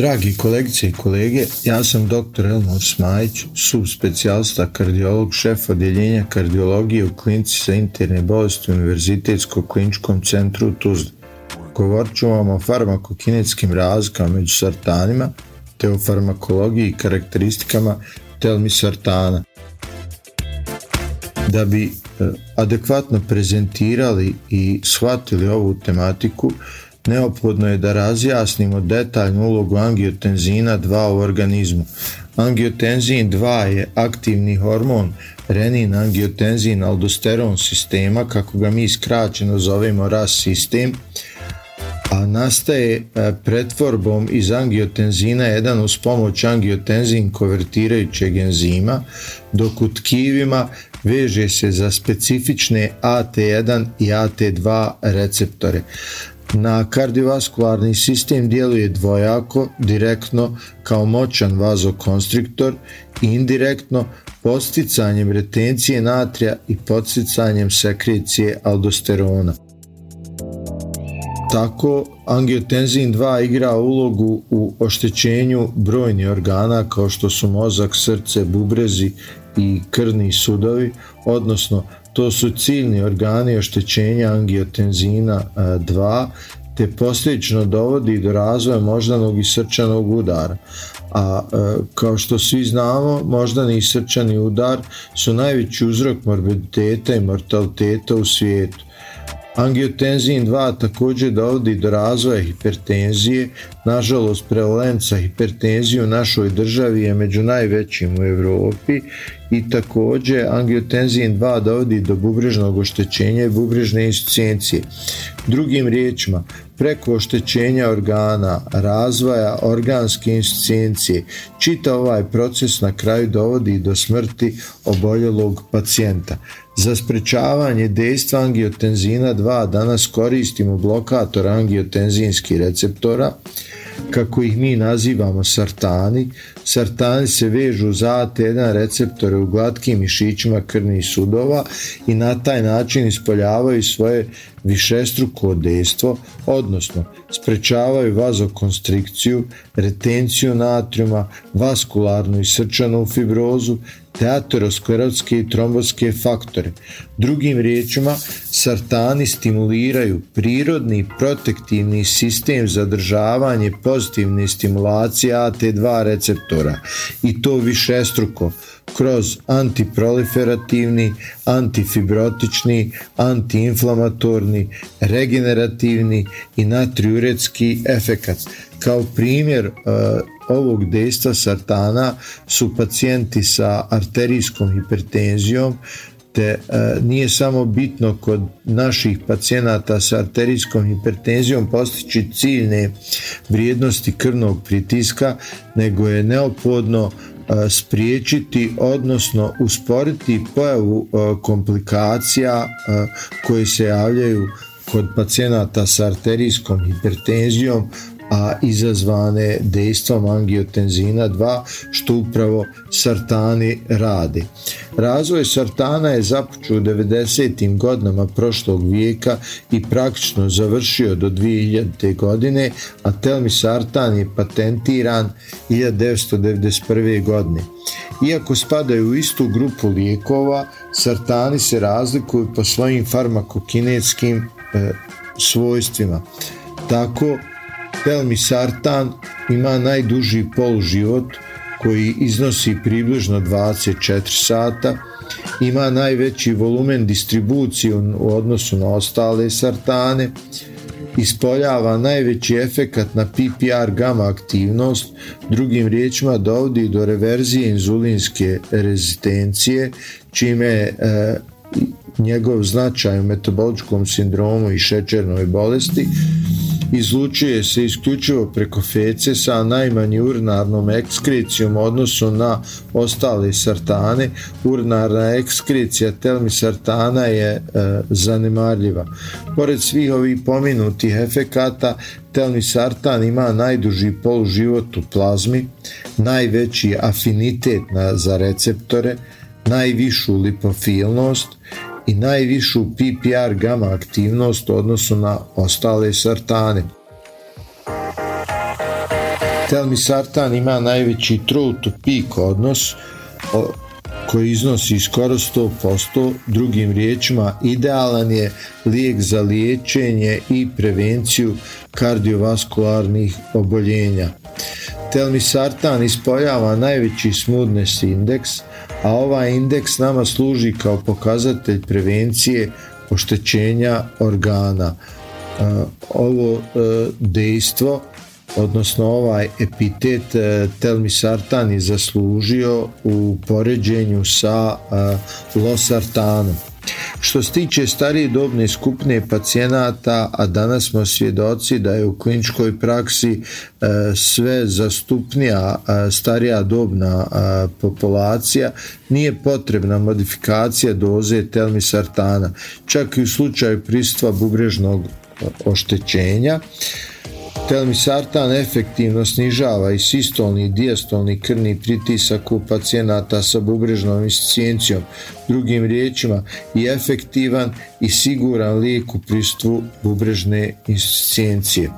Dragi kolegice i kolege, ja sam dr. Elmor Smajić, subspecijalista kardiolog, šef odjeljenja kardiologije u klinici za interne bolesti Univerzitetskog kliničkom centru u Tuzli. Govorit ću vam o farmakokinetskim razlikama među sartanima te o farmakologiji i karakteristikama telmisartana. Da bi e, adekvatno prezentirali i shvatili ovu tematiku, neophodno je da razjasnimo detaljnu ulogu angiotenzina 2 u organizmu. Angiotenzin 2 je aktivni hormon renin angiotenzin aldosteron sistema, kako ga mi skraćeno zovemo RAS sistem, a nastaje e, pretvorbom iz angiotenzina 1 uz pomoć angiotenzin konvertirajućeg enzima, dok u tkivima veže se za specifične AT1 i AT2 receptore. Na kardiovaskularni sistem djeluje dvojako, direktno kao moćan vazokonstriktor i indirektno posticanjem retencije natrija i podsticanjem sekrecije aldosterona. Tako, angiotenzin 2 igra ulogu u oštećenju brojnih organa kao što su mozak, srce, bubrezi i krvni sudovi, odnosno to su ciljni organi oštećenja angiotenzina 2 te posljedično dovodi do razvoja moždanog i srčanog udara. A kao što svi znamo, moždani i srčani udar su najveći uzrok morbiditeta i mortaliteta u svijetu. Angiotenzin 2 također dovodi do razvoja hipertenzije, nažalost prevalenca hipertenzije u našoj državi je među najvećim u Europi i također angiotenzin 2 dovodi do bubrežnog oštećenja i bubrežne insuficijencije. Drugim riječima, preko oštećenja organa, razvoja organske insuficijencije, čita ovaj proces na kraju dovodi do smrti oboljelog pacijenta. Za sprečavanje dejstva angiotenzina 2 danas koristimo blokator angiotenzinskih receptora, kako ih mi nazivamo sartani. Sartani se vežu za AT1 receptore u glatkim mišićima krvnih sudova i na taj način ispoljavaju svoje višestruko dejstvo, odnosno sprečavaju vazokonstrikciju, retenciju natriuma, vaskularnu i srčanu fibrozu, te aterosklerotske i trombotske faktore. Drugim riječima, sartani stimuliraju prirodni protektivni sistem zadržavanje pozitivne stimulacije AT2 receptora i to višestruko kroz antiproliferativni, antifibrotični, antiinflamatorni, regenerativni i natriuretski efekat. Kao primjer uh, ovog dejstva sartana su pacijenti sa arterijskom hipertenzijom, te uh, nije samo bitno kod naših pacijenata sa arterijskom hipertenzijom postići ciljne vrijednosti krvnog pritiska, nego je neophodno spriječiti odnosno usporiti pojavu komplikacija koje se javljaju kod pacijenata sa arterijskom hipertenzijom a izazvane dejstvom angiotenzina 2 što upravo sartani rade. Razvoj sartana je započeo u 90. godinama prošlog vijeka i praktično završio do 2000. godine, a telmisartan je patentiran 1991. godine. Iako spadaju u istu grupu lijekova, sartani se razlikuju po svojim farmakokinetskim e, svojstvima. Tako, Telmisartan ima najduži poluživot koji iznosi približno 24 sata, ima najveći volumen distribucije u odnosu na ostale sartane, ispoljava najveći efekat na PPR gama aktivnost, drugim riječima dovodi do reverzije inzulinske rezistencije, čime e, njegov značaj u metaboličkom sindromu i šećernoj bolesti Izlučuje se isključivo preko fece sa najmanji urinarnom ekskrecijom u odnosu na ostale sartane. Urinarna ekskrecija telmisartana je e, zanemarljiva. Pored svih ovih pominutih efekata, telmisartan ima najduži poluživot u plazmi, najveći afinitet na, za receptore, najvišu lipofilnost i najvišu PPR gama aktivnost u odnosu na ostale sartane. Telmisartan ima najveći throat to peak odnos koji iznosi skoro 100%, drugim riječima idealan je lijek za liječenje i prevenciju kardiovaskularnih oboljenja. Telmisartan ispoljava najveći smoothness indeks, a ovaj indeks nama služi kao pokazatelj prevencije oštećenja organa. E, ovo e, dejstvo odnosno ovaj epitet e, telmisartan je zaslužio u poređenju sa losartanom. Što se tiče starije dobne skupine pacijenata, a danas smo svjedoci da je u kliničkoj praksi e, sve zastupnija e, starija dobna e, populacija, nije potrebna modifikacija doze telmisartana, čak i u slučaju pristva bubrežnog oštećenja. Telmisartan efektivno snižava i sistolni i dijastolni krvni pritisak u pacijenata sa bubrežnom insuficijencijom, drugim riječima i efektivan i siguran lijek u pristvu bubrežne insuficijencije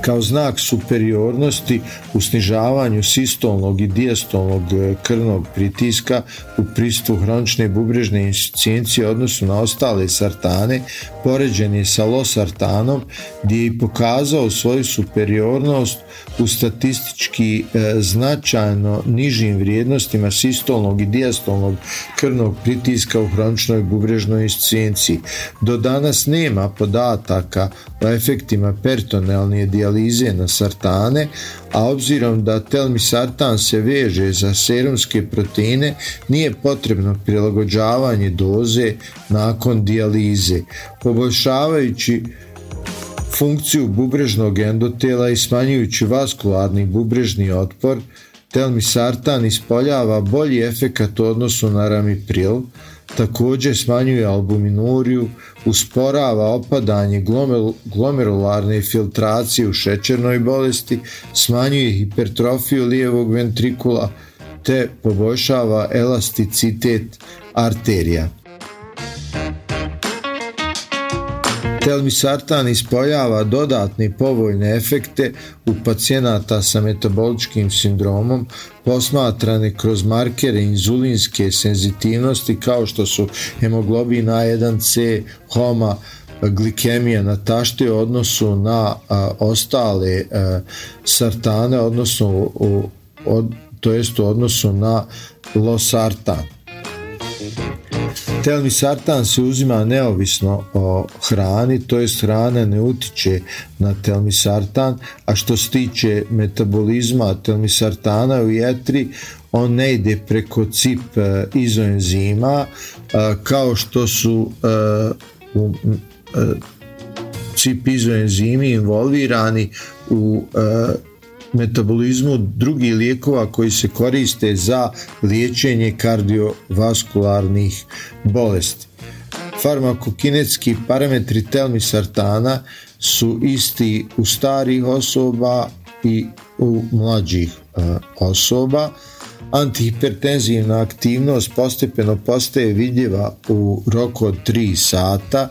kao znak superiornosti u snižavanju sistolnog i dijastolnog e, krvnog pritiska u pristupu hronične bubrežne insuficijencije odnosu na ostale sartane, poređen je sa losartanom gdje je pokazao svoju superiornost u statistički e, značajno nižim vrijednostima sistolnog i dijastolnog krvnog pritiska u hroničnoj bubrežnoj insuficijenciji. Do danas nema podataka o efektima peritonealne dijalize na sartane, a obzirom da telmisartan se veže za serumske proteine, nije potrebno prilagođavanje doze nakon dijalize. Poboljšavajući funkciju bubrežnog endotela i smanjujući vaskularni bubrežni otpor, telmisartan ispoljava bolji efekat u odnosu na ramipril, također smanjuje albuminuriju, usporava opadanje glomerularne filtracije u šećernoj bolesti, smanjuje hipertrofiju lijevog ventrikula te poboljšava elasticitet arterija. Telmisartan ispoljava dodatne povoljne efekte u pacijenata sa metaboličkim sindromom posmatrane kroz markere inzulinske senzitivnosti kao što su hemoglobin A1C, HOMA, glikemija na tašte u odnosu na a, ostale a, sartane, odnosno u, od, to jest u odnosu na losartan. Telmisartan se uzima neovisno o hrani, to jest hrana ne utiče na telmisartan, a što se tiče metabolizma telmisartana u jetri, on ne ide preko cip e, izoenzima, e, kao što su e, u cip izoenzimi involvirani u metabolizmu drugih lijekova koji se koriste za liječenje kardiovaskularnih bolesti. Farmakokinetski parametri telmisartana su isti u starih osoba i u mlađih e, osoba. Antihipertenzivna aktivnost postepeno postaje vidljiva u roku od 3 sata,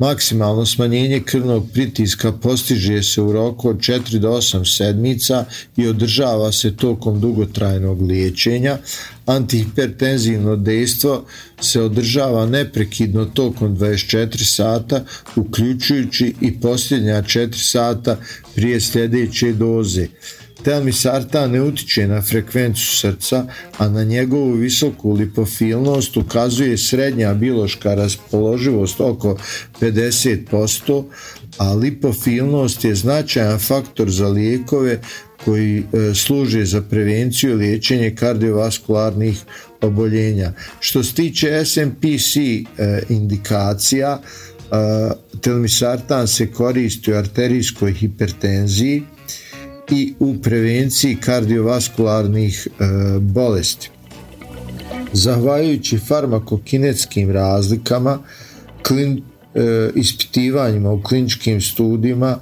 Maksimalno smanjenje krvnog pritiska postiže se u roku od 4 do 8 sedmica i održava se tokom dugotrajnog liječenja. Antihipertenzivno dejstvo se održava neprekidno tokom 24 sata, uključujući i posljednja 4 sata prije sljedeće doze. Telmisartan ne utiče na frekvenciju srca, a na njegovu visoku lipofilnost ukazuje srednja biološka raspoloživost oko 50%, a lipofilnost je značajan faktor za lijekove koji e, služe za prevenciju i liječenje kardiovaskularnih oboljenja. Što se tiče SMPC e, indikacija, telmisartan se koristi u arterijskoj hipertenziji i u prevenciji kardiovaskularnih bolesti. Zahvaljujući farmakokinetskim razlikama, klin, ispitivanjima u kliničkim studijima,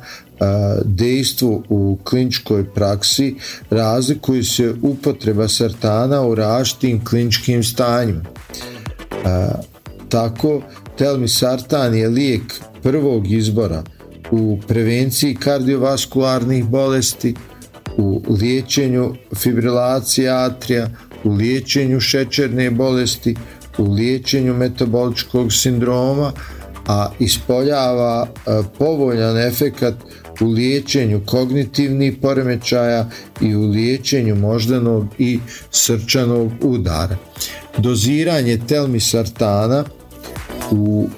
dejstvu u kliničkoj praksi razlikuju se upotreba sartana u različitim kliničkim stanjima. Tako, telmisartan je lijek prvog izbora u prevenciji kardiovaskularnih bolesti, u liječenju fibrilacije atrija, u liječenju šećerne bolesti, u liječenju metaboličkog sindroma, a ispoljava povoljan efekat u liječenju kognitivnih poremećaja i u liječenju moždanog i srčanog udara. Doziranje telmisartana u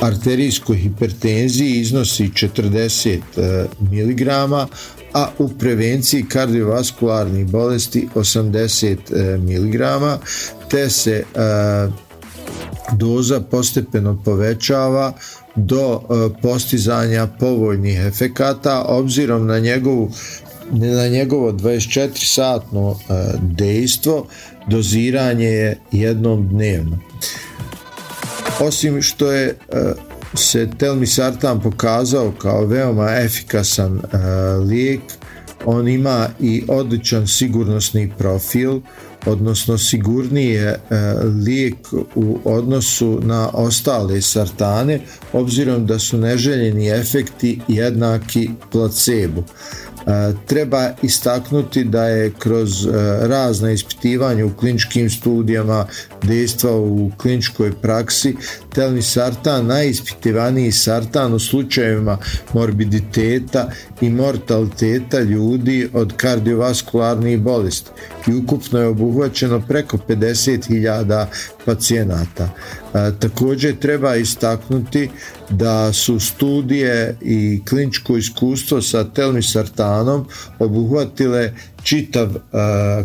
arterijskoj hipertenziji iznosi 40 mg, a u prevenciji kardiovaskularnih bolesti 80 mg, te se doza postepeno povećava do postizanja povoljnih efekata obzirom na njegovu na njegovo 24 satno dejstvo doziranje je jednom dnevno. Osim što je se telmisartan pokazao kao veoma efikasan lijek, on ima i odličan sigurnosni profil, odnosno sigurniji je lijek u odnosu na ostale sartane, obzirom da su neželjeni efekti jednaki placebo. Treba istaknuti da je kroz razna ispitivanja u kliničkim studijama, dejstva u kliničkoj praksi, telmisartan najispitivaniji sartan u slučajevima morbiditeta i mortaliteta ljudi od kardiovaskularnih bolesti i ukupno je obuhvaćeno preko 50.000 pacijenata. Također treba istaknuti da su studije i kliničko iskustvo sa telmisartanom obuhvatile čitav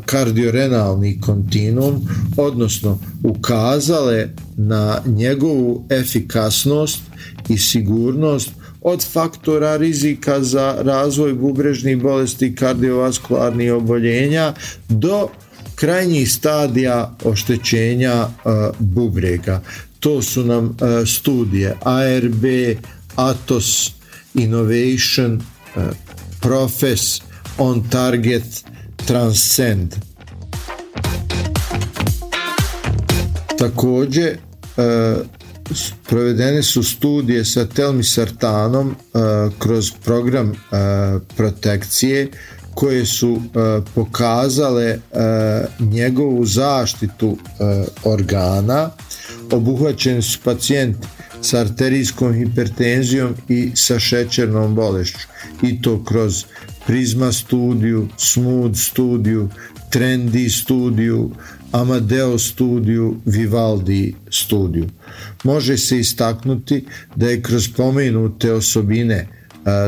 kardiorenalni kontinuum, odnosno ukazale na njegovu efikasnost i sigurnost od faktora rizika za razvoj bubrežnih bolesti kardiovaskularnih oboljenja do krajnjih stadija oštećenja bubrega. To su nam studije ARB, ATOS, Innovation, Profes, On Target, Transcend. Također, provedene su studije sa telmisartanom kroz program protekcije koje su pokazale njegovu zaštitu organa. Obuhvaćeni su pacijenti sa arterijskom hipertenzijom i sa šećernom bolešću i to kroz Prisma studiju, Smooth studiju, Trendy studiju, Amadeo studiju, Vivaldi studiju. Može se istaknuti da je kroz pomenute osobine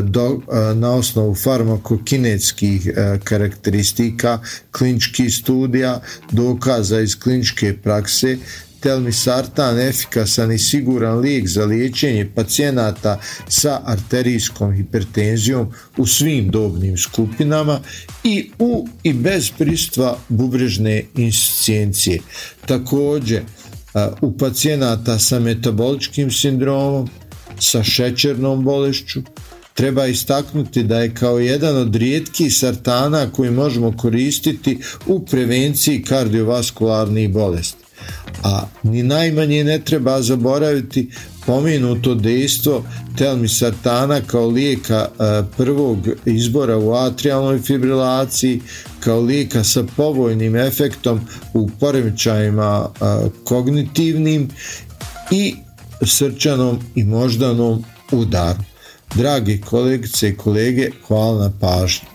do, na osnovu farmakokinetskih karakteristika kliničkih studija, dokaza iz kliničke prakse telmisartan efikasan i siguran lijek za liječenje pacijenata sa arterijskom hipertenzijom u svim dobnim skupinama i u i bez pristva bubrežne insuficijencije. Također u pacijenata sa metaboličkim sindromom, sa šećernom bolešću, treba istaknuti da je kao jedan od rijetkih sartana koji možemo koristiti u prevenciji kardiovaskularnih bolesti a ni najmanje ne treba zaboraviti pomenuto dejstvo telmisartana kao lijeka prvog izbora u atrijalnoj fibrilaciji, kao lijeka sa povoljnim efektom u poremećajima kognitivnim i srčanom i moždanom udaru. Dragi kolegice i kolege, hvala na pažnju.